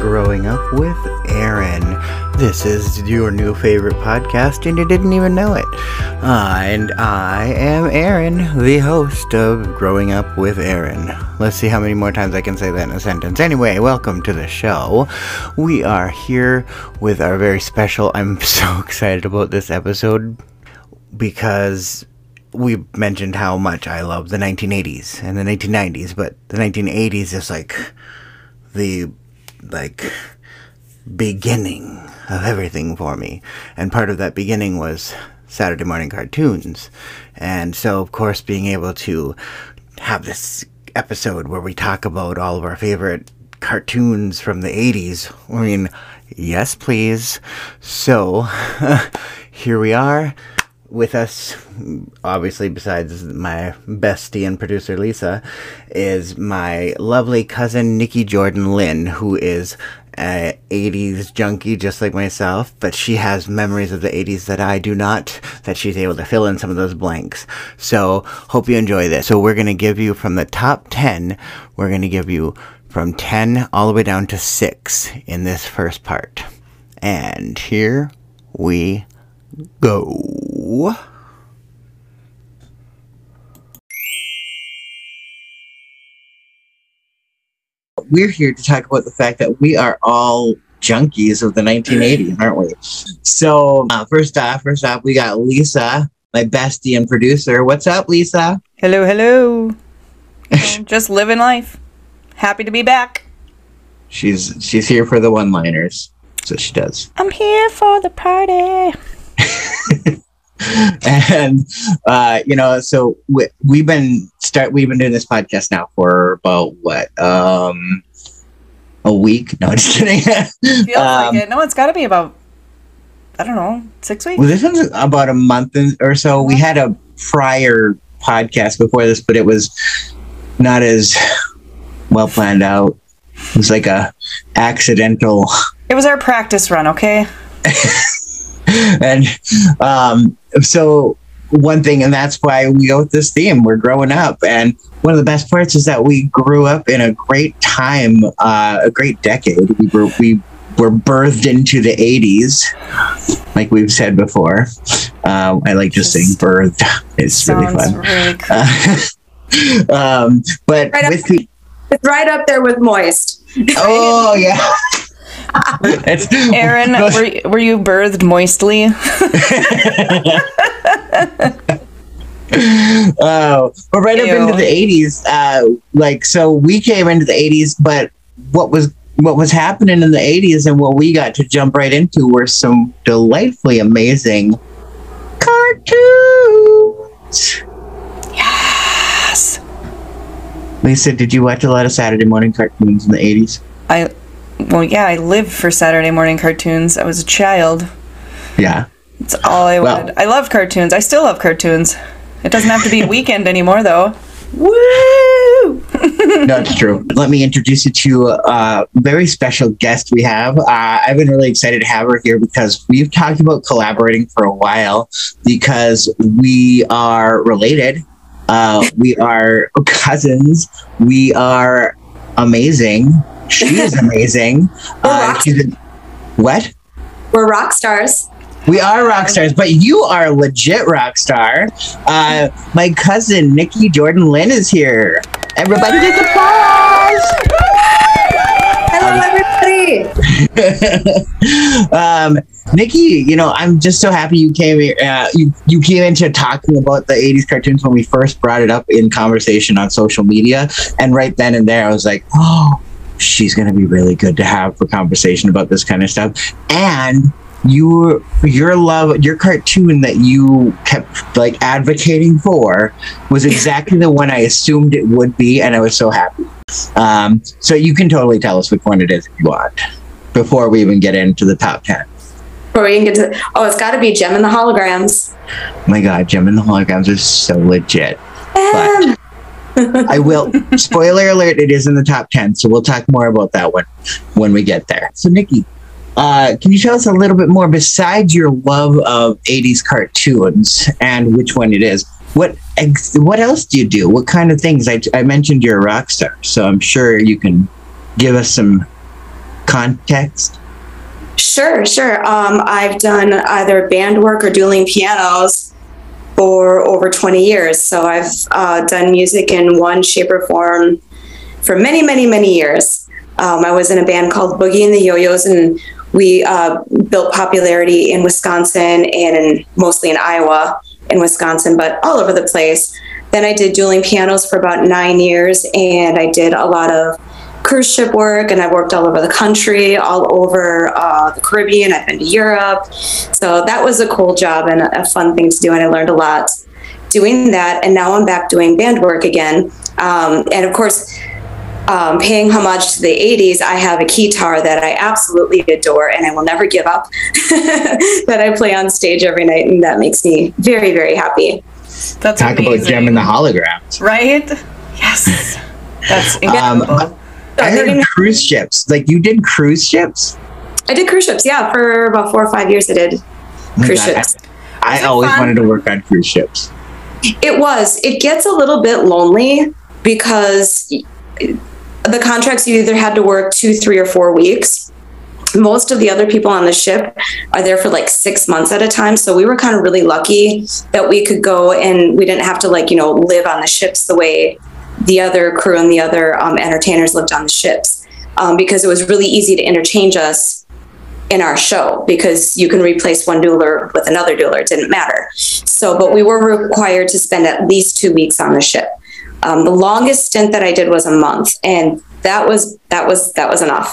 Growing Up with Ehryn. This is your new favorite podcast, and you didn't even know it. Uh, and I am Ehryn, the host of Growing Up with Ehryn. Let's see how many more times I can say that in a sentence. Anyway, welcome to the show. We are here with our very special. I'm so excited about this episode because we mentioned how much I love the 1980s and the 1990s, but the 1980s is like the like beginning of everything for me. And part of that beginning was Saturday morning cartoons. And so of course being able to have this episode where we talk about all of our favorite cartoons from the 80s. I mean, yes, please. So, here we are with us, obviously, besides my bestie and producer Lisa, is my lovely cousin Nicky Jordan-Linn, who is a 80s junkie just like myself, but she has memories of the 80s that I do not, that she's able to fill in some of those blanks. So, hope you enjoy this. So, we're going to give you from the top 10, we're going to give you from 10 all the way down to 6 in this first part. And here we go. We're here to talk about the fact that we are all junkies of the 1980s, aren't we? So, uh, first off, first off, we got Lisa, my bestie and producer. What's up, Lisa? Hello, hello. Um, Just living life. Happy to be back. She's she's here for the one-liners. So she does. I'm here for the party. and uh, you know, so we, we've been start we've been doing this podcast now for about what um a week. No, just kidding. Feels Um, like it. No, it's got to be about, I don't know, six weeks. well, this one's about a month or so. We had a prior podcast before this, but it was not as well planned out. It was like a accidental It was our practice run, okay? and um, so one thing, and that's why we go with this theme. We're growing up, and one of the best parts is that we grew up in a great time, uh, a great decade. We were we were birthed into the '80s, like we've said before. Um, I like just saying "birthed." It's really fun. really cool. um, but Right up- the, It's right up there with moist. oh yeah. It's- Ehryn, were, you- were you birthed moistly? Oh, but right up into the eighties, uh, like so we came into the eighties, but what was what was happening in the eighties and what we got to jump right into were some delightfully amazing cartoons. yes. Lisa, did you watch a lot of Saturday morning cartoons in the eighties? I, well, yeah, I lived for Saturday morning cartoons. I was a child. Yeah. It's all I Well- I love cartoons. I still love cartoons. It doesn't have to be a weekend anymore, though. Woo! That's true. Let me introduce you to a very special guest we have. Uh, I've been really excited to have her here because we've talked about collaborating for a while because we are related. Uh, we are cousins. We are amazing. She is amazing. Uh, a- what? We're rock stars. We are rock stars, but you are a legit rock star. Uh, my cousin Nicky Jordan-Linn is here. Everybody, just applause. Hello, everybody. um, Nicky, you know, I'm just so happy you came here. Uh, you you came into talking about the '80s cartoons when we first brought it up in conversation on social media, and right then and there, I was like, oh, she's gonna be really good to have for conversation about this kind of stuff. And your your love, your cartoon that you kept like advocating for was exactly the one I assumed it would be, and I was so happy. Um, so you can totally tell us which one it is if you want before we even get into the top 10. Before we can get to, oh, it's got to be Jem and the Holograms. My God, Jem and the Holograms is so legit. Em. I will, spoiler alert, it is in the top 10. So we'll talk more about that one when we get there. So, Nicky, uh, can you tell us a little bit more besides your love of 80s cartoons and which one it is? What ex- what else do you do? What kind of things? I, I mentioned you're a rock star, so I'm sure you can give us some context? Sure, sure. Um, I've done either band work or dueling pianos for over 20 years. So I've uh, done music in one shape or form for many, many, many years. Um, I was in a band called Boogie and the Yo-Yos, and we uh, built popularity in Wisconsin and in, mostly in Iowa, in Wisconsin, but all over the place. Then I did dueling pianos for about nine years, and I did a lot of cruise ship work, and I've worked all over the country, all over uh, the Caribbean. I've been to Europe, so that was a cool job and a fun thing to do, and I learned a lot doing that. And now I'm back doing band work again, um, and of course. Um, paying homage to the 80s, I have a keytar that I absolutely adore and I will never give up. that I play on stage every night, and that makes me very, very happy. That's Talk amazing. about Jem in the holograms. Right? Yes. That's Um, incredible. I heard cruise ships. Like you did cruise ships. I did cruise ships, yeah, for about four or five years. I did Oh cruise God, ships. I, I always fun? wanted to work on cruise ships. It was. It gets a little bit lonely because the contracts you either had to work two, three, or four weeks. Most of the other people on the ship are there for like six months at a time. So we were kind of really lucky that we could go and we didn't have to like, you know, live on the ships the way the other crew and the other um, entertainers lived on the ships um, because it was really easy to interchange us in our show because you can replace one dueler with another dueler. It didn't matter. So, but we were required to spend at least two weeks on the ship. Um, the longest stint that I did was a month, and that was that was that was enough.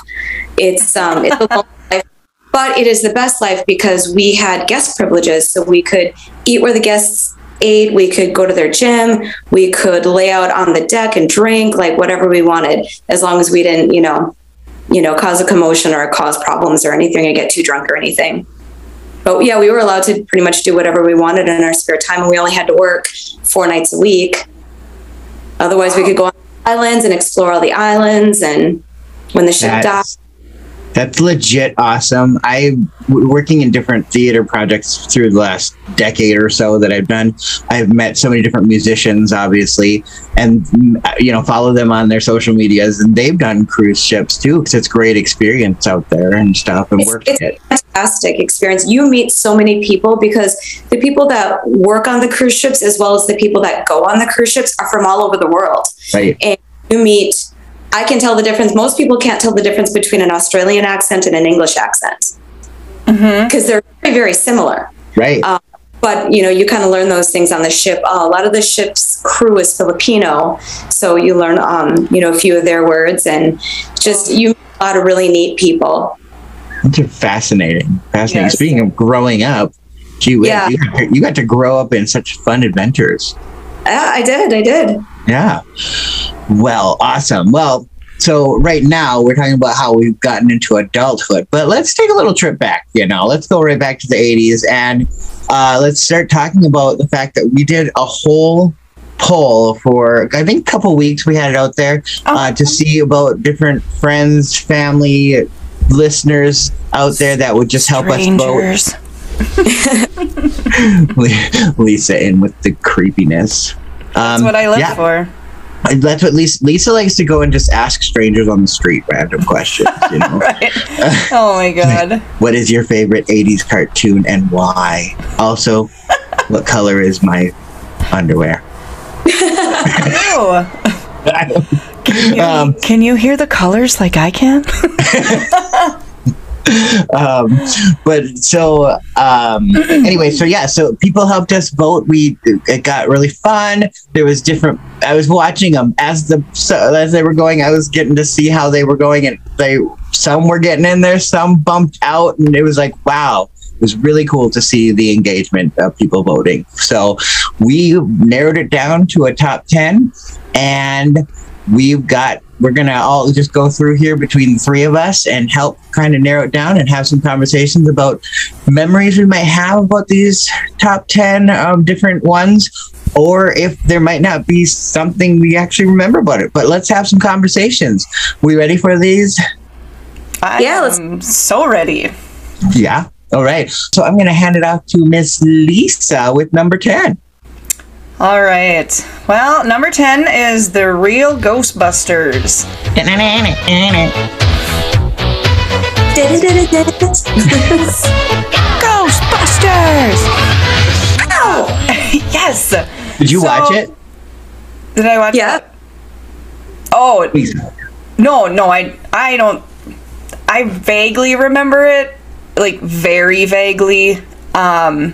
It's um, it's a long life, but it is the best life because we had guest privileges, so we could eat where the guests ate. We could go to their gym. We could lay out on the deck and drink like whatever we wanted, as long as we didn't, you know, you know, cause a commotion or cause problems or anything or get too drunk or anything. But yeah, we were allowed to pretty much do whatever we wanted in our spare time, and we only had to work four nights a week. Otherwise, we could go on islands and explore all the islands. And when the ship docked, That's, legit awesome. I working in different theater projects through the last decade or so that I've done. I've met so many different musicians, obviously, and mm, you know follow them on their social medias, and they've done cruise ships too because it's great experience out there and stuff and it's, work it's it. a fantastic experience. You meet so many people because the people that work on the cruise ships, as well as the people that go on the cruise ships, are from all over the world. Right. And you meet, I can tell the difference. Most people can't tell the difference between an Australian accent and an English accent because they're very, very similar. Right. Uh, but you know, you kind of learn those things on the ship. Uh, a lot of the ship's crew is Filipino, so you learn, um, you know, a few of their words, and just you meet a lot of really neat people. That's fascinating. Fascinating. Yes. Speaking of growing up, gee whiz, Yeah. you, got to, you got to grow up in such fun adventures. Yeah, I did. I did. Yeah. Well, awesome. Well, so right now we're talking about how we've gotten into adulthood, but let's take a little trip back. You know, let's go right back to the 80s and uh, let's start talking about the fact that we did a whole poll for I think a couple weeks we had it out there uh, to see about different friends, family, listeners out there that would just help us vote. Lisa in with the creepiness. That's Um, what I live yeah. for. That's what Lisa, Lisa likes to go and just ask strangers on the street random questions. You know, Right. Oh my god. what is your favorite '80s cartoon and why? Also, what color is my underwear? Can you, Um, can you hear the colors like I can? um, but so um, anyway, so yeah, so people helped us vote. We it got really fun. There was different. I was watching them as the so as they were going. I was getting to see how they were going, and they some were getting in there, some bumped out, and it was like wow. It was really cool to see the engagement of people voting. So we narrowed it down to a top ten, and we've got we're gonna all just go through here between the three of us and help kind of narrow it down and have some conversations about memories we might have about these top 10 um, different ones or if there might not be something we actually remember about it. But let's have some conversations. We ready for these? I Yeah, let's- am so ready. yeah. All right. So i'm gonna hand it off to miss lisa with number 10 All right. Well, number 10 is The Real Ghostbusters. Ghostbusters! yes! Did you So- watch it? Did I watch Yeah. that? Oh, Please. no, no, I I don't I vaguely remember it, like very vaguely. Um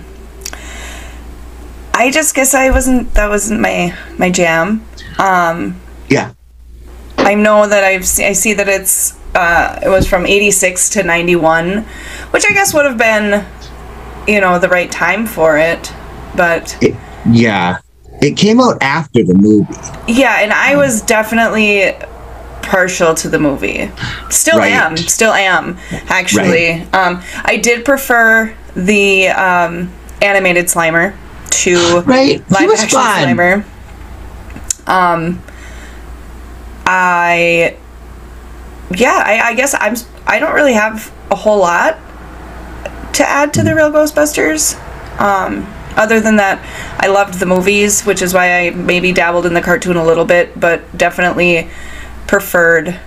I just guess I wasn't that wasn't my my jam. Um Yeah. I know that I've se- I see that it's uh, it was from 86 to 91, which I guess would have been you know the right time for it. But It, yeah. It came out after the movie. yeah, and I was definitely partial to the movie. Still Right. am, still am actually. Um I did prefer the um animated Slimer to Right. Live was action fun. Slimer. Um, I, yeah, I, I guess I'm. I don't really have a whole lot to add to the real Ghostbusters. Um, other than that, I loved the movies, which is why I maybe dabbled in the cartoon a little bit, but definitely preferred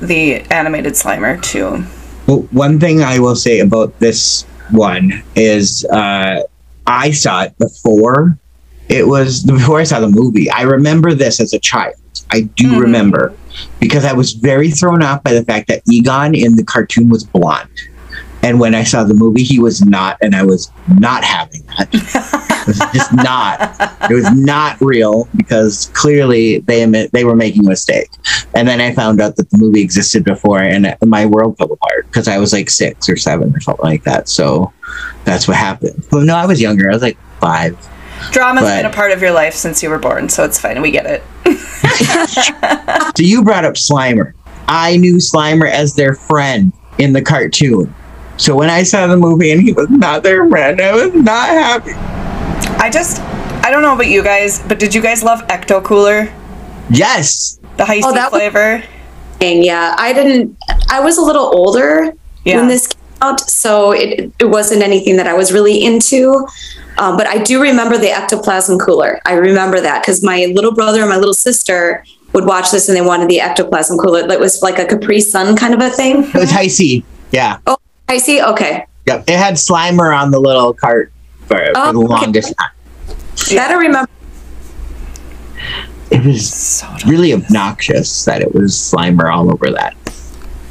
the animated Slimer to. Well, one thing I will say about this one is uh, I saw it before it was before I saw the movie. I remember this as a child. I do Mhm. remember because I was very thrown off by the fact that Egon in the cartoon was blonde. And when I saw the movie, he was not, and I was not having that. it was just not. It was not real because clearly they admit they were making a mistake. And then I found out that the movie existed before, and my world fell apart because I was like six or seven or something like that. So that's what happened. No, I was younger. I was like five. Drama's But- been a part of your life since you were born, so it's fine. We get it. So you brought up Slimer. I knew Slimer as their friend in the cartoon. So when I saw the movie and he was not their friend, I was not happy. I just, I don't know about you guys, but did you guys love Ecto Cooler? Yes. The high Oh, C that was- Yeah, I didn't. I was a little older Yeah. when this came out, so it it wasn't anything that I was really into. Um, but I do remember the ectoplasm cooler. I remember that because my little brother and my little sister would watch this and they wanted the ectoplasm cooler. That was like a Capri Sun kind of a thing. It was Hi-C. Yeah. I see. Okay, Yep. It had Slimer on the little cart for, for Oh, the okay. longest time. that I remember. It was So really obnoxious that it was Slimer all over that.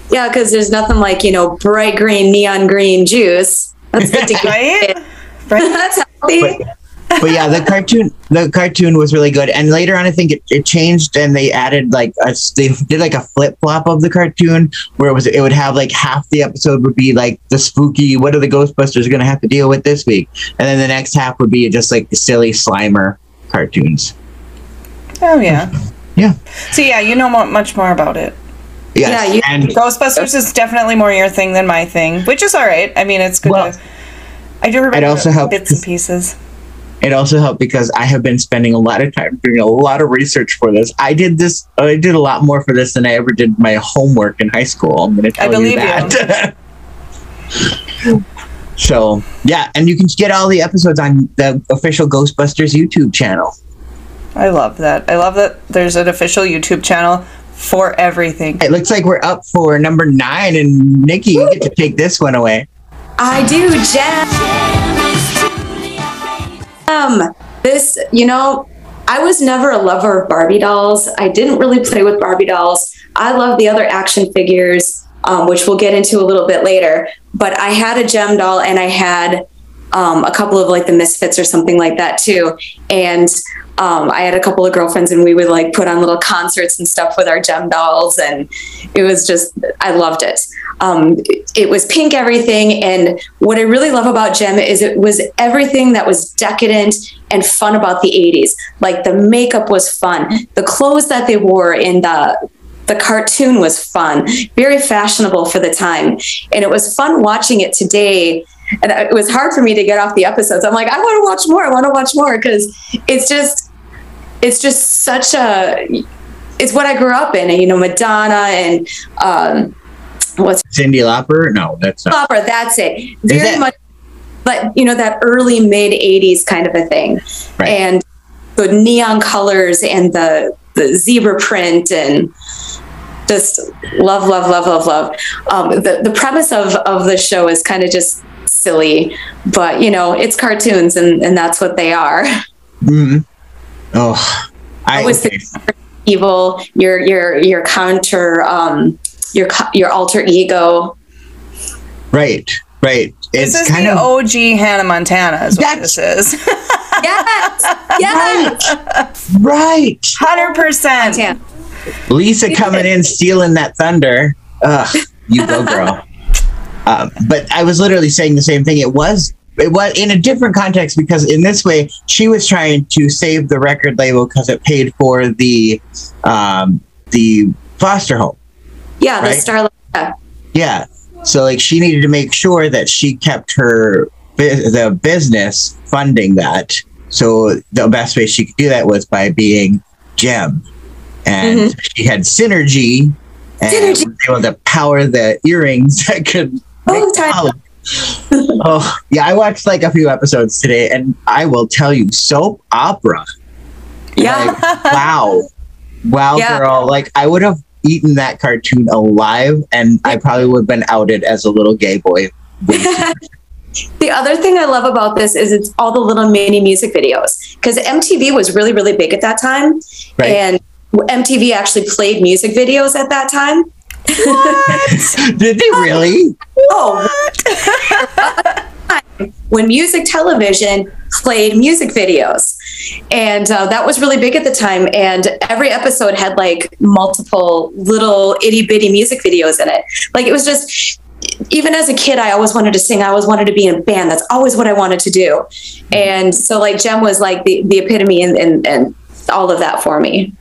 Yeah, because there's nothing like you know bright green, neon green juice. That's good to get. Right? Right? That's healthy. But yeah, the cartoon the cartoon was really good. And later on, I think it, it changed and they added like a, they did like a flip flop of the cartoon where it was it would have like half the episode would be like the spooky what are the Ghostbusters going to have to deal with this week, and then the next half would be just like the silly Slimer cartoons. Oh, yeah. Yeah. So, yeah, you know mo- much more about it. Yes. Yeah, you- and Ghostbusters is definitely more your thing than my thing, which is all right. I mean, it's good Well, to. I do remember also helped bits and pieces. It also helped because I have been spending a lot of time doing a lot of research for this. I did this. I did a lot more for this than I ever did my homework in high school. I'm going to tell believe you you. that. so yeah, and you can get all the episodes on the official Ghostbusters YouTube channel. I love that. I love that there's an official YouTube channel for everything. It looks like we're up for number nine, and Nicky, you get to take this one away. I do, Jen. Um, this, you know, I was never a lover of Barbie dolls. I didn't really play with Barbie dolls. I love the other action figures, um, which we'll get into a little bit later. But I had a Jem doll and I had um, a couple of like the Misfits or something like that too. And um, I had a couple of girlfriends and we would like put on little concerts and stuff with our Jem dolls. And it was just, I loved it. Um, it, it was pink everything. And what I really love about Jem is it was everything that was decadent and fun about the 80s. Like the makeup was fun, the clothes that they wore in the the cartoon was fun, very fashionable for the time. And it was fun watching it today. And it was hard for me to get off the episodes. I'm like, I want to watch more. I want to watch more because it's just, it's just such a, it's what I grew up in. And, you know, Madonna and, um, what's Cyndi Lauper? No, that's not. Opera, that's it. Very it? much, but you know that early mid '80s kind of a thing, Right. and the neon colors and the the zebra print and just love, love, love, love, love. Um, the the premise of of the show is kind of just silly, but you know, it's cartoons, and and that's what they are. Mm. Oh, I Always okay. the evil, your your your counter, um, your your alter ego. right, right. This It's is kind the of OG Hannah Montana, is what this is. Yes, yes. right. Hundred percent. Yeah. Lisa coming in stealing that thunder. Ugh, you go, girl. um, but I was literally saying the same thing. It was it was in a different context because in this way she was trying to save the record label because it paid for the um, the foster home. Yeah, the Right. Starlight. Yeah. Yeah. So like she needed to make sure that she kept her the business funding that. So the best way she could do that was by being Jem, and she had synergy and Synergy. was able to power the earrings that could. Oh, time. Oh yeah, I watched like a few episodes today, and I will tell you, soap opera. Yeah. Like, wow, wow, Yeah. girl! Like I would have eaten that cartoon alive, and I probably would have been outed as a little gay boy. The other thing I love about this is it's all the little mini music videos because MTV was really, really big at that time. Right. And MTV actually played music videos at that time. Did they really? Oh, when music television played music videos. And uh, that was really big at the time. And every episode had like multiple little itty bitty music videos in it. Like it was just, even as a kid, I always wanted to sing. I always wanted to be in a band. That's always what I wanted to do. And so, like, Jem was like the, the epitome and, and, and all of that for me.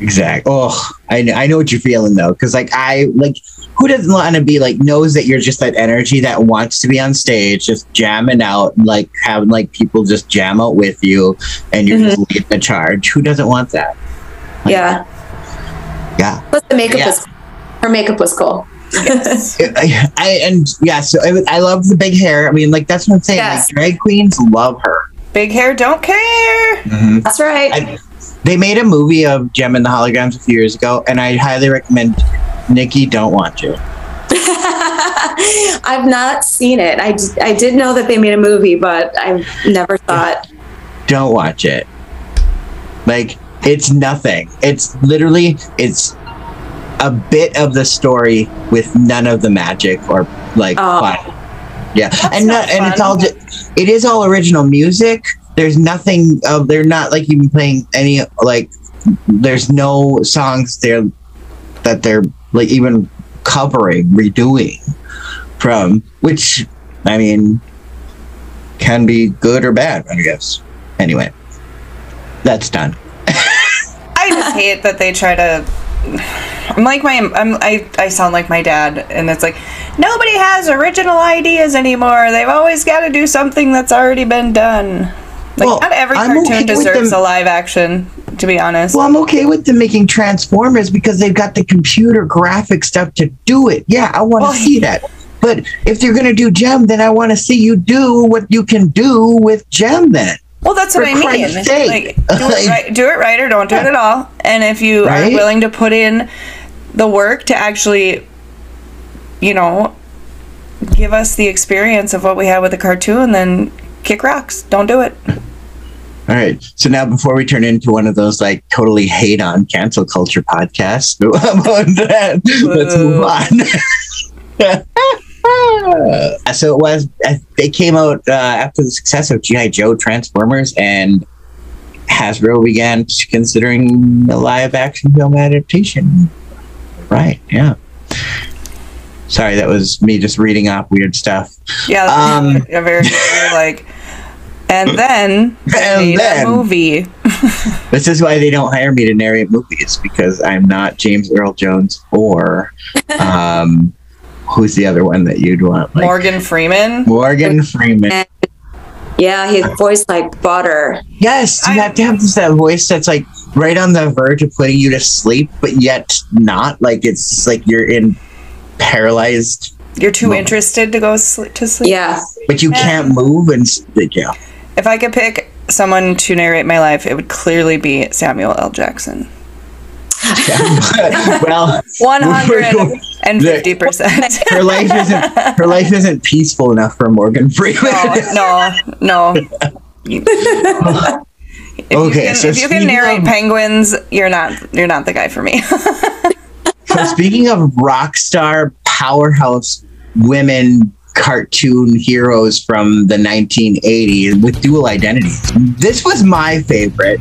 Exactly. Oh, I know, I know what you're feeling though, because like I like who doesn't want to be like knows that you're just that energy that wants to be on stage, just jamming out, like having like people just jam out with you, and you're just mm-hmm. leading the charge. Who doesn't want that? Yeah. Yeah. Plus, the makeup Yeah. was, her makeup was cool. I, I and yeah, so I, I love the big hair. I mean, like that's what I'm saying. Yes. Like drag queens love her. Big hair, don't care. Mm-hmm. That's right. I, they made a movie of Jem and the Holograms a few years ago, and I highly recommend. Nicky, don't want you. I've not seen it. I, d- I did know that they made a movie, but I've never thought. don't watch it. Like it's nothing. It's literally it's a bit of the story with none of the magic or like Oh. fun. Yeah, and not not, and it's all it is all original music. There's nothing of they're not like even playing any like there's no songs there that they're like even covering redoing from which I mean can be good or bad I guess. Anyway, that's done. I just hate that they try to. I'm like my I'm I, I sound like my dad, and it's like nobody has original ideas anymore. They've always got to do something that's already been done. Like Well, not every I'm cartoon okay deserves a live action. To be honest, Well, I'm okay with them making Transformers because they've got the computer graphic stuff to do it. Yeah, I want to Well, see that. But if you're going to do Jem, then I want to see you do what you can do with Jem then. well, that's what for I mean. Sake. Like, do it right, do it right, or don't do it at all. And if you Right? are willing to put in the work to actually, you know, give us the experience of what we had with the cartoon, then kick rocks. Don't do it. All right. So now, before we turn into one of those like totally hate on cancel culture podcasts, let's move on. so it was. uh, They came out uh, after the success of GI Joe Transformers, and Hasbro began considering a live action film adaptation. Right. Yeah. Sorry, that was me just reading off weird stuff. Yeah, Um, a very very, like. And then they And then- a movie. This is why they don't hire me to narrate movies because I'm not James Earl Jones or um, who's the other one that you'd want? Like Morgan Freeman. Morgan Freeman. Yeah, his voice like butter. Yes, you I- have to have this that voice that's like right on the verge of putting you to sleep, but yet not. Like it's like you're in paralyzed, You're too interested to go sl- to sleep. Yeah. but you can't move and yeah. If I could pick someone to narrate my life, it would clearly be Samuel L. Jackson. well, One hundred and fifty percent. her life isn't her life isn't peaceful enough for Morgan Freeman. No, no, no. If Okay, you can, so if you can narrate of- penguins, you're not you're not the guy for me. So speaking of rock star powerhouse women cartoon heroes from the 1980s with dual identities. This was my favorite.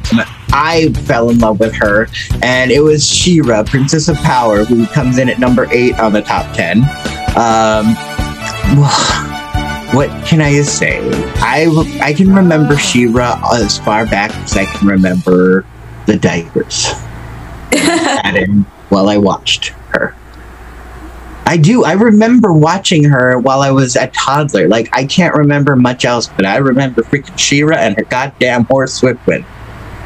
I fell in love with her, and it was She-Ra, Princess of Power, who comes in at number eight on the top ten. Um, what can I say? I I can remember She-Ra as far back as I can remember the diapers. while I watched her. I do. I remember watching her while I was a toddler. Like I can't remember much else, but I remember freaking She-Ra and her goddamn horse Swiftwind.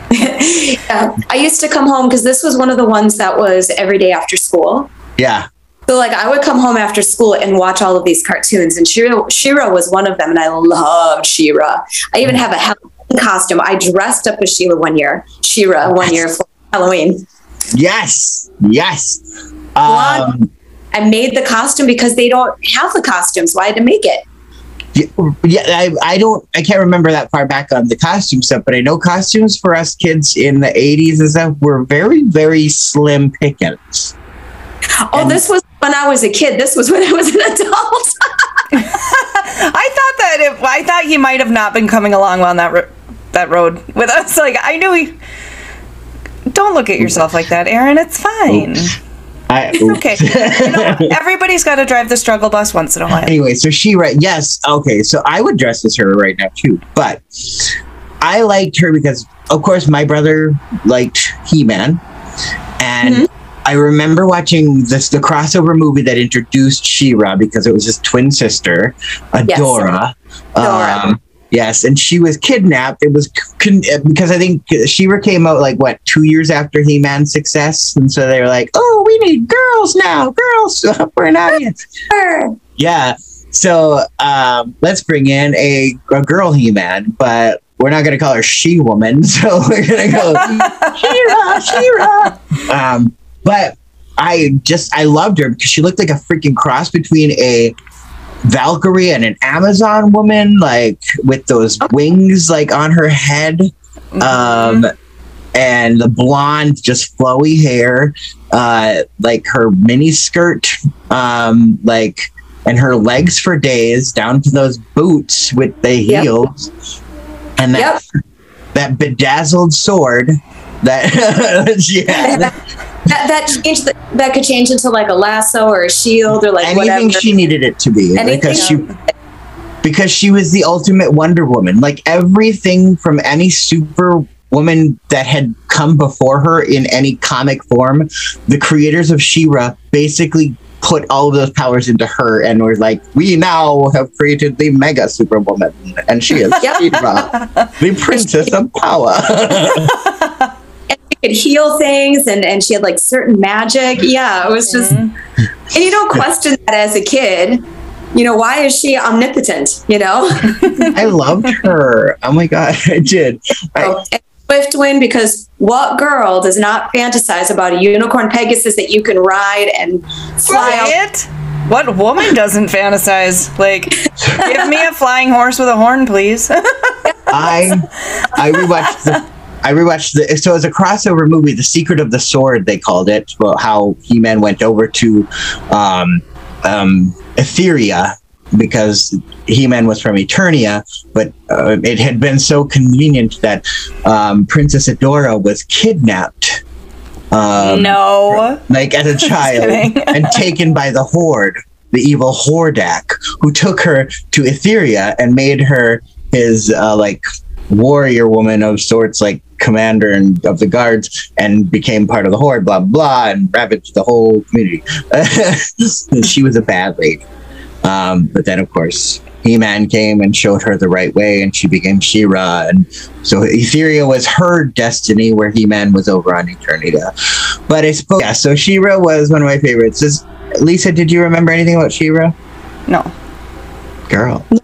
yeah. I used to come home because this was one of the ones that was every day after school. Yeah. So like I would come home after school and watch all of these cartoons, and She-Ra She-Ra was one of them, and I loved She-Ra. I even mm. have a Halloween costume. I dressed up as Sheila one year, She-Ra one year for Halloween. Yes. Yes. Um, I made the costume because they don't have the costume, so I had to make it. yeah, yeah, I, I don't I can't remember that far back on the costume stuff, but I know costumes for us kids in the 80s and stuff were very, very slim pickings. Oh, And- this was when I was a kid. This was when I was an adult. I thought that if I thought he might have not been coming along on that ro- that road with us. Like I knew he. Don't look at yourself like that, Ehryn. It's fine. I, Okay. You know, everybody's got to drive the struggle bus once in a while. anyway, so she right yes, okay, so I would dress as her right now too, but I liked her because of course my brother liked He-Man and I remember watching this the crossover movie that introduced She-Ra because it was his twin sister, Adora. Adora. Um, yes, and she was kidnapped. It was con- because I think She-Ra came out like what two years after He-Man's success, and so they were like, "Oh, we need girls now, girls for an audience." Yeah. So um, let's bring in a, a girl He Man, but we're not going to call her She Woman. So we're going to go She-Ra, She-Ra. Um, but I just, I loved her because she looked like a freaking cross between a Valkyrie and an Amazon woman, like with those wings like on her head. Um, and the blonde, just flowy hair, uh, like her mini skirt, um, like, and her legs for days down to those boots with the Yep. heels, and that that bedazzled sword that yeah, That that changed. The, that could change into like a lasso or a shield or like anything whatever. she needed it to be Anything. because she because she was the ultimate Wonder Woman. Like everything from any super woman that had come before her in any comic form, the creators of She-Ra basically put all of those powers into her and were like, we now have created the mega superwoman and she is Yep. She-Ra, the princess of power. and she could heal things and and she had like certain magic. Yeah, it was just. Mm-hmm. And you don't question that as a kid. You know why is she omnipotent? You know. I loved her. Oh my god, I did. I, Oh, and Swiftwind because what girl does not fantasize about a unicorn Pegasus that you can ride and fly out? It? What woman doesn't fantasize? Like, give me a flying horse with a horn, please. I I rewatched the I rewatched the so it was a crossover movie, The Secret of the Sword, they called it, about how He Man went over to um, um, Etheria because He Man was from Eternia, but uh, it had been so convenient that um, Princess Adora was kidnapped. Um, no. like as a child and taken by the Horde, the evil Hordak, who took her to Etheria and made her his uh, like warrior woman of sorts, like commander and of the guards, and became part of the Horde. Blah blah, and ravaged the whole community. she was a bad lady, um, but then of course. He-Man came and showed her the right way, and she became She-Ra, and so Etheria was her destiny, where He-Man was over on Eternia. But I suppose yeah. So She-Ra was one of my favorites. Is, Lisa, did you remember anything about She-Ra? No. Girl,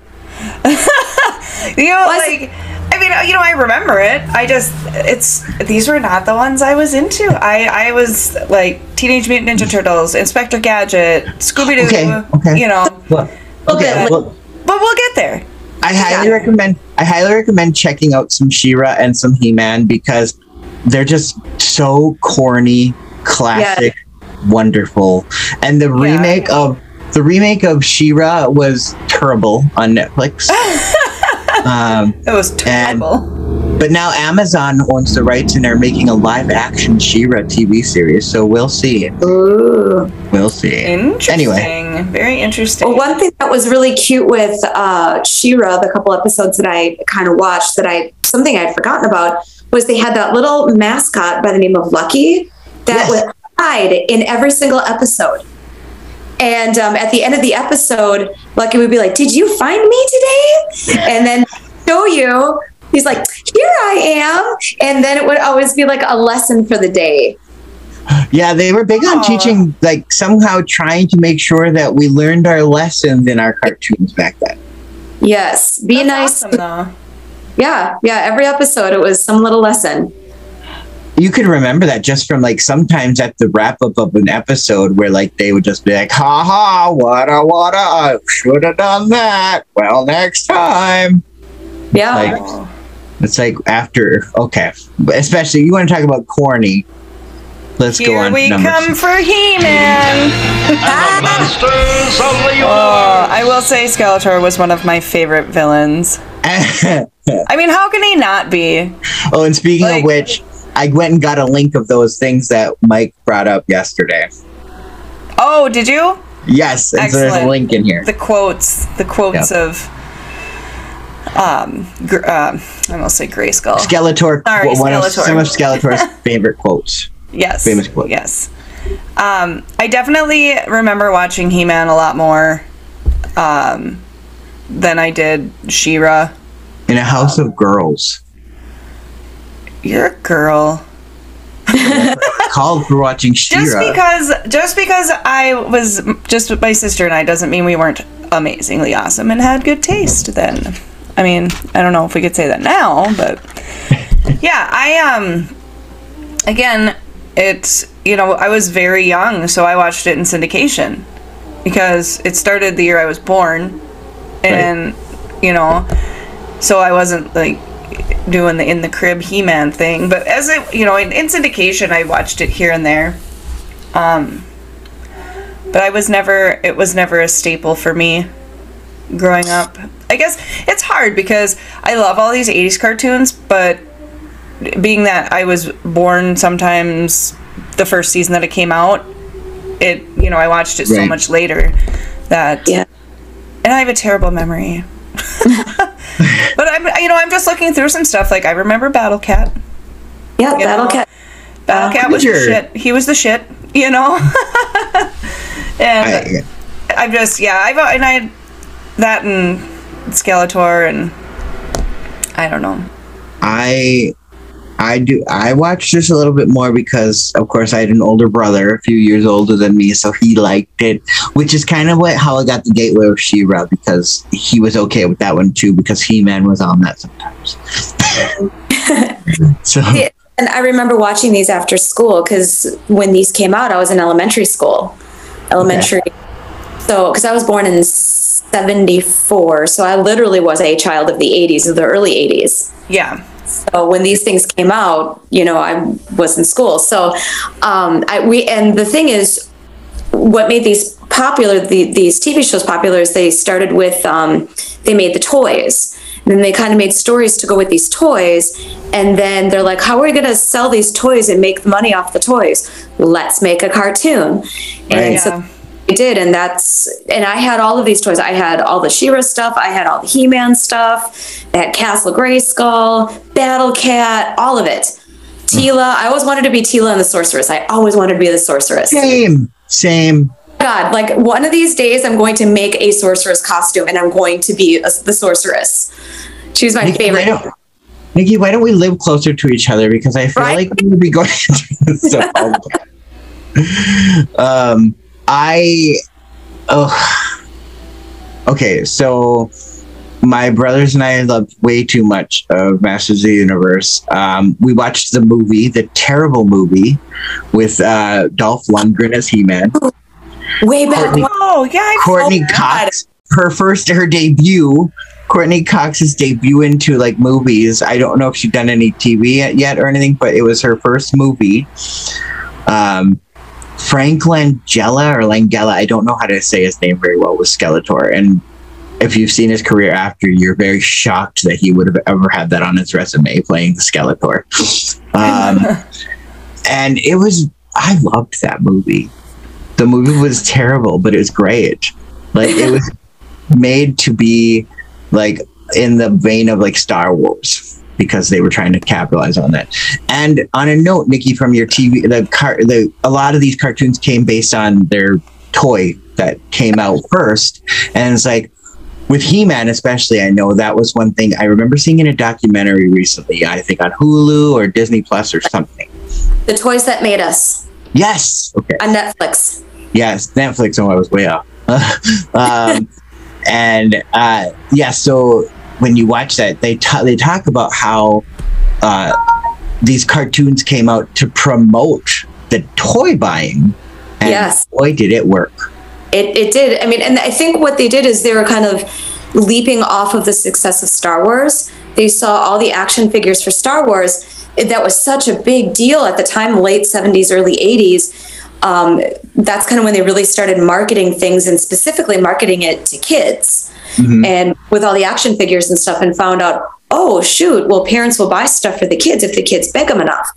You know, like, I mean, you know, I remember it. I just, it's these were not the ones I was into. I, I was like Teenage Mutant Ninja Turtles, Inspector Gadget, Scooby Doo. Okay, okay. You know, Well, okay, Okay, well, but we'll get there. I highly Yeah. recommend. I highly recommend checking out some She-Ra and some He Man because they're just so corny, classic, wonderful. And the remake of the remake of She-Ra was terrible on Netflix. um, It was terrible. but now Amazon owns the rights and they're making a live action She-Ra TV series. So we'll see. Ooh. We'll see. interesting. Anyway. very interesting. Well, one thing that was really cute with uh, She-Ra, the couple episodes that I kind of watched, that I something I'd forgotten about was they had that little mascot by the name of Lucky that Yes. would hide in every single episode. And um, at the end of the episode, Lucky would be like, "Did you find me today?" And then show you. He's like, "Here I am," and then it would always be like a lesson for the day. Yeah, they were big on teaching, like somehow trying to make sure that we learned our lessons in our cartoons back then. Yes, be That's nice. awesome, though. Yeah, yeah. Every episode, it was some little lesson. You could remember that just from like sometimes at the wrap up of an episode where like they would just be like, ha ha, wada wada, I should have done that. Well, next time. Yeah. Like, it's like after, okay. But especially, you want to talk about corny. Let's go Here on we to numbers. come for He-Man. Masters of the Oh, I will say Skeletor was one of my favorite villains. I mean, how can he not be? oh, and speaking Like- of which, I went and got a link of those things that Mike brought up yesterday. Oh, did you? Yes, and so there's a link in here. The quotes, the quotes of um, gr- um, I almost say Grayskull. Skeletor, Sorry, one of Skeletor. some of Skeletor's favorite quotes. yes, famous quote. Yes, um, I definitely remember watching He-Man a lot more um, than I did She-Ra. In a house of girls. You're a girl. Called for watching Just because, just because I was just with my sister and I doesn't mean we weren't amazingly awesome and had good taste. Then, I mean, I don't know if we could say that now, but yeah, I um, again, it's you know I was very young, so I watched it in syndication because it started the year I was born, and you know, so I wasn't like doing the in the crib He-Man thing, but as it you know in, in syndication I watched it here and there. Um but I was never it was never a staple for me growing up. I guess it's hard because I love all these 80s cartoons, but being that I was born sometimes the first season that it came out, it you know, I watched it so much later that Yeah. and I have a terrible memory. but I'm you know, I'm just looking through some stuff like I remember Battle Cat. Yeah, You that'll know, catch. Battle uh, Cat was the shit. He was the shit, you know. and I, I'm just yeah, I've and I that and Skeletor and I don't know. I I do I watched this a little bit more because of course I had an older brother, a few years older than me, so he liked it. Which is kind of what how I got the gateway of She-Ra because he was okay with that one too because He-Man was on that sometimes. so Yeah. And I remember watching these after school because when these came out, I was in elementary school. Elementary. So, because I was born in 74. So I literally was a child of the 80s, of the early 80s. Yeah. So when these things came out, you know, I was in school. So um, I, we, and the thing is, what made these popular, the, these TV shows popular, is they started with, um, they made the toys. And then they kind of made stories to go with these toys. And then they're like, how are we going to sell these toys and make money off the toys? Let's make a cartoon. And Right. so Yeah. I did, and that's and I had all of these toys. I had all the She-Ra stuff. I had all the He-Man stuff. I had Castle Grayskull, Battle Cat, all of it. Teela. I always wanted to be Teela and the Sorceress. I always wanted to be the Sorceress. same, same. God, like one of these days, I'm going to make a sorceress costume, and I'm going to be a, the Sorceress. She's my Nicky, favorite. don't, Nicky, why don't we live closer to each other? Because I feel Right. like we would be going through this stuff all the time. Um, I, oh, okay. So my brothers and I loved way too much of Masters of the Universe. Um, we watched the movie, the terrible movie, with uh, Dolph Lundgren as He Man. Way back. Courteney- Oh yeah, I Courteney. Cox, her first, her debut. Courteney Cox's debut into like movies. I don't know if she'd done any TV yet, yet or anything, but it was her first movie. Um, Frank Langella or Langella, I don't know how to say his name very well, was Skeletor. And if you've seen his career after, you're very shocked that he would have ever had that on his resume playing the Skeletor. Um, and it was, I loved that movie. The movie was terrible, but it was great. Like it was made to be like in the vein of like Star Wars because they were trying to capitalize on that. And on a note, Nicky, from your TV, the car, the a lot of these cartoons came based on their toy that came out first, and it's like with He-Man, especially. I know that was one thing I remember seeing in a documentary recently. I think on Hulu or Disney Plus or something. the toys that made us Yes. Okay. on Netflix. Yes, Netflix. Oh, I was way off. um, and uh, yeah, so when you watch that, they ta- they talk about how uh, these cartoons came out to promote the toy buying. And Yes. boy, did it work! It, it did. I mean, and I think what they did is they were kind of leaping off of the success of Star Wars. They saw all the action figures for Star Wars. That was such a big deal at the time, late 70s, early 80s. Um, that's kind of when they really started marketing things and specifically marketing it to kids. And with all the action figures and stuff, and found out, oh, shoot, well, parents will buy stuff for the kids if the kids beg them enough.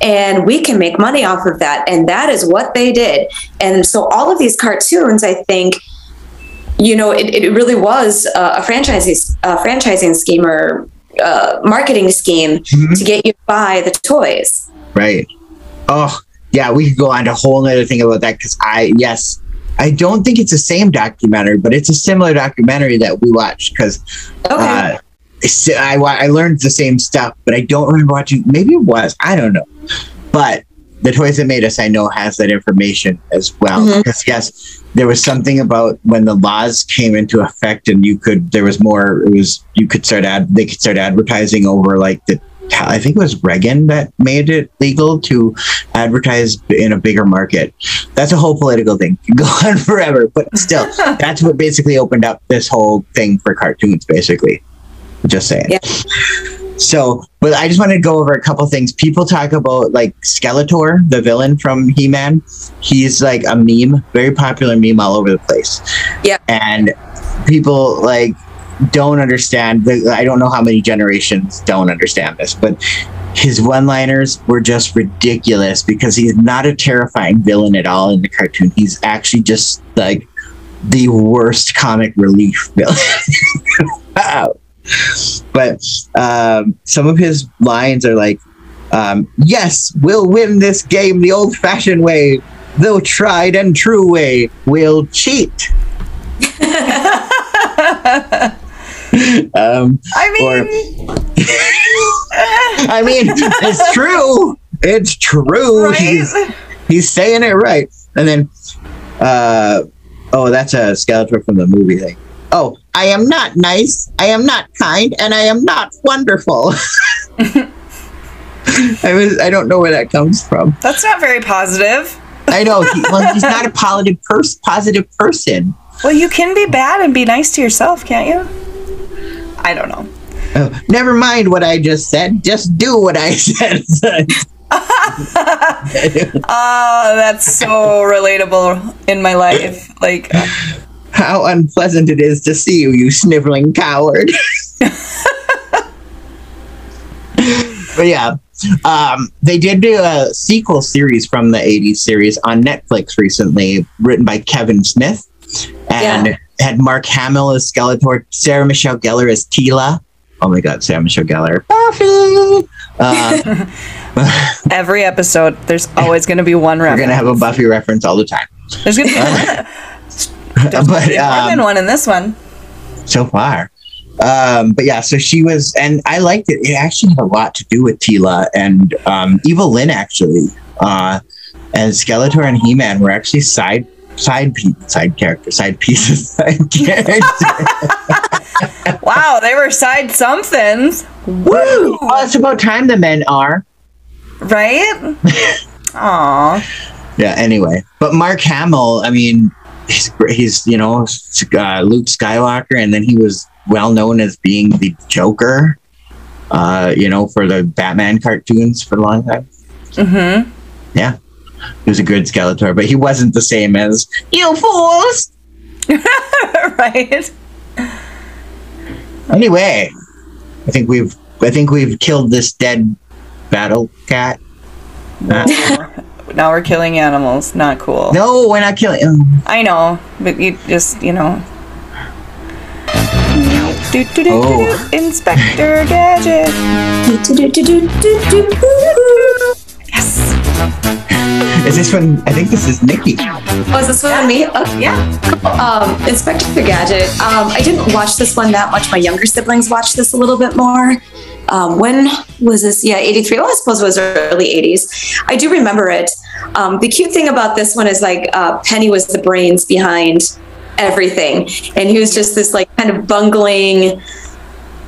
And we can make money off of that. And that is what they did. And so all of these cartoons, I think, you know, it, it really was uh, a franchising, uh, franchising scheme or uh, marketing scheme to get you to buy the toys. Right? Oh, yeah. We could go on to a whole other thing about that because I yes, I don't think it's the same documentary, but it's a similar documentary that we watched because Okay. Uh, I, I learned the same stuff, but I don't remember watching. Maybe it was. I don't know. But the Toys That Made Us, I know, has that information as well. Because yes, there was something about when the laws came into effect, and you could there was more. It was you could start ad. They could start advertising over like the. I think it was Reagan that made it legal to advertise in a bigger market. That's a whole political thing. Can go on forever, but still, that's what basically opened up this whole thing for cartoons. Basically, just saying. Yeah. So, but I just wanted to go over a couple things. People talk about like Skeletor, the villain from He Man. He's like a meme, very popular meme all over the place. Yeah. And people like don't understand. I don't know how many generations don't understand this, but his one-liners were just ridiculous because he's not a terrifying villain at all in the cartoon. He's actually just like the worst comic relief villain. Wow. But um, some of his lines are like, um, "Yes, we'll win this game the old-fashioned way, the tried and true way. We'll cheat." um, I Or- mean, I mean, it's true. It's true. right? He's he's saying it right. And then, uh, oh, that's a Skeletor from the movie thing. Oh, I am not nice. I am not kind, and I am not wonderful. I was. I don't know where that comes from. That's not very positive. I know. He, well, he's not a positive pers- Positive person. Well, you can be bad and be nice to yourself, can't you? I don't know. Oh, never mind what I just said. Just do what I said. Oh, that's so relatable in my life. Like, How unpleasant it is to see you, you sniveling coward. but yeah, um, they did do a sequel series from the 80s series on Netflix recently, written by Kevin Smith. And Yeah. had Mark Hamill as Skeletor, Sarah Michelle Gellar as Teela. Oh my god, Sarah Michelle Gellar. Buffy! Uh, every episode, there's always going to be one reference. we're going to have a Buffy reference all the time. There's going to be but more than um, one in this one. so far. Um, but yeah, so she was, and I liked it. It actually had a lot to do with Teela and um, Evil Lynn, actually. Uh, and Skeletor and He Man were actually side side pe- side characters, side pieces, side characters. wow, they were side somethings, Woo! Well, it's about time the men are. right? Aw. Yeah. Anyway, but Mark Hamill, I mean, he's he's you know uh, Luke Skywalker, and then he was well known as being the Joker. Uh, you know, for the Batman cartoons for a long time. Mm-hmm. Yeah, he was a good Skeletor, but he wasn't the same as you fools. right. Anyway, I think we've I think we've killed this dead battle cat. Uh, now we're killing animals. Not cool. no, we're not killing. um, I know, but you just, you know. Do, do, do, do, Oh. Inspector Gadget. Is this one? I think this is Nicky. Was this one on me? Okay. Yeah. Um, Inspector Gadget. Um, I didn't watch this one that much. My younger siblings watched this a little bit more. Um, when was this? Yeah, 83. Well, I suppose it was early 80s. I do remember it. Um, the cute thing about this one is like uh, Penny was the brains behind everything. And he was just this like kind of bungling,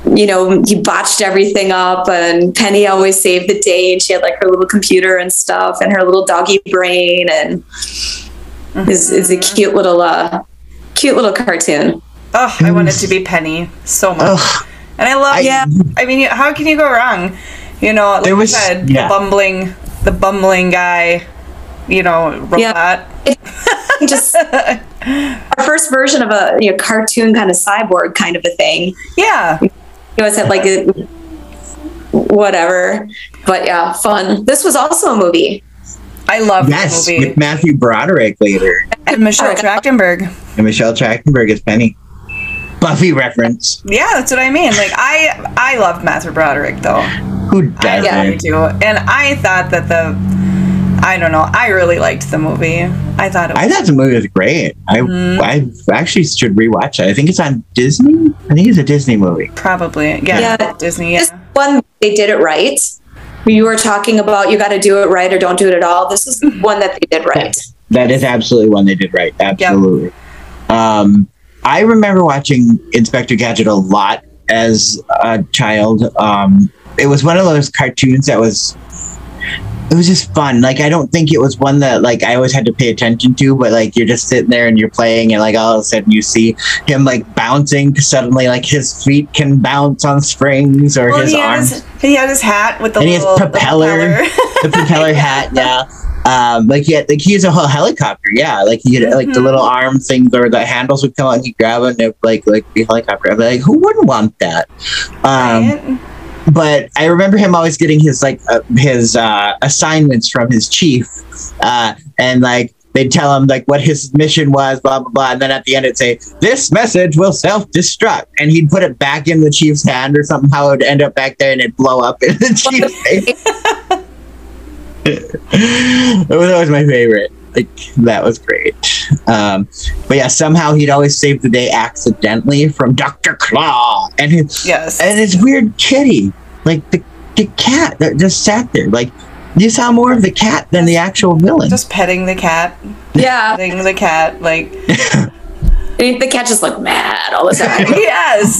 you know, he botched everything up and Penny always saved the day and she had like her little computer and stuff and her little doggy brain and is is a cute little uh cute little cartoon. Oh, I wanted to be Penny so much. Ugh. And I love, I- yeah. I mean, how can you go wrong? You know, like There was- you said, yeah. the bumbling, the bumbling guy, you know, robot. Yeah. Just our first version of a you know, cartoon kind of cyborg kind of a thing. Yeah. You always had like a whatever. But yeah, fun. This was also a movie. I love Yes, the movie. with Matthew Broderick later, And Michelle oh, Trachtenberg. and Michelle Trachtenberg is Penny. Buffy reference. Yeah, that's what I mean. Like I, I love Matthew Broderick though. Who I doesn't? really do. And I thought that the, I don't know, I really liked the movie. I thought it was I thought the movie was great. I Mm-hmm. I actually should rewatch it. I think it's on Disney. I think it's a Disney movie. probably yeah, Yeah. Disney. Yeah. This one they did it right. You were talking about you got to do it right or don't do it at all. This is one that they did right. That is absolutely one they did right. Absolutely. Um, I remember watching Inspector Gadget a lot as a child. Um, it was one of those cartoons that was. It was just fun. Like I don't think it was one that like I always had to pay attention to, but like you're just sitting there and you're playing, and like all of a sudden you see him like bouncing Suddenly, like his feet can bounce on springs, or Well, his he arms his, he had his hat with the and he has little the propeller, the propeller hat, yeah. Um, like yeah, like he has a whole helicopter, yeah. Like he had like the Mhm. little arm things or the handles would come out and he grab it and it, like like the helicopter. I'm like, who wouldn't want that? Um, Right? But I remember him always getting his like uh, his uh, assignments from his chief, uh, and like they'd tell him like what his mission was, blah blah blah, and then at the end it'd say this message will self destruct, and he'd put it back in the chief's hand or something. How it'd end up back there and it'd blow up in the chief's face. that was always my favorite. Like that was great. Um, but yeah, somehow he'd always save the day accidentally from Doctor Claw and his yes. and his weird kitty, like the, the cat that just sat there. Like you saw more of the cat than the actual villain. just petting the cat, Yeah, petting the cat, like and the cat just looked mad all the time. yes, yes.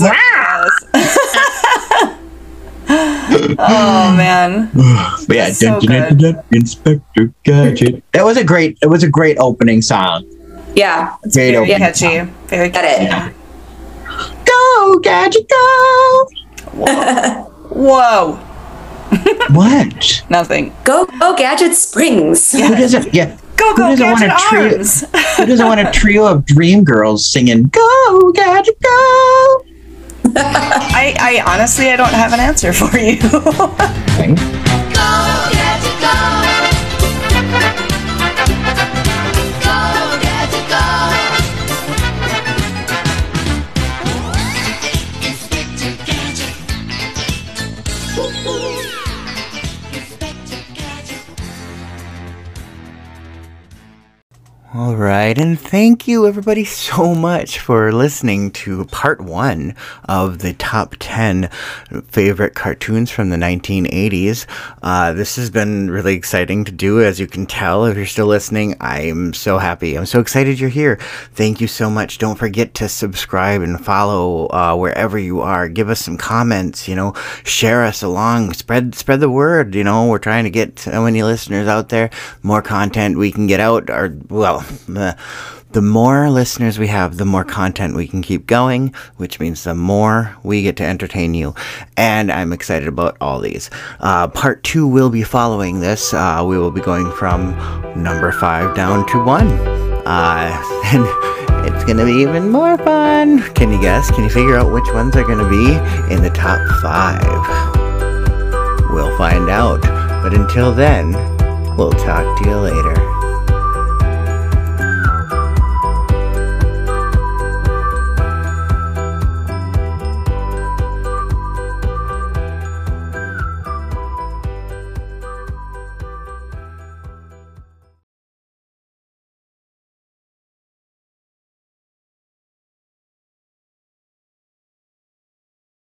Oh man, but yeah, so dun, dun, dun, dun, dun, Inspector Gadget. That was a great. It was a great opening song. yeah, Great very opening. catchy, very catchy. Yeah. Go Gadget, go! Whoa, What? nothing. go go Gadget Springs. Who doesn't? Yeah. Go Who go doesn't want gadget a trio? arms. Who doesn't want a trio of dream girls singing "Go Gadget, go"? I, I honestly I don't have an answer for you. All right, and thank you everybody so much for listening to part one of the top 10 favorite cartoons from the 1980s. Uh, this has been really exciting to do, as you can tell. If you're still listening, I'm so happy. I'm so excited you're here. Thank you so much. Don't forget to subscribe and follow uh, wherever you are. Give us some comments, you know, share us along, spread spread the word. You know, we're trying to get so many listeners out there, more content we can get out. Or well, the more listeners we have, the more content we can keep going, which means the more we get to entertain you. And I'm excited about all these. Uh, part two will be following this. Uh, we will be going from number five down to one. Uh, and it's gonna be even more fun. Can you guess? Can you figure out which ones are gonna be in the top five? We'll find out. But until then, we'll talk to you later.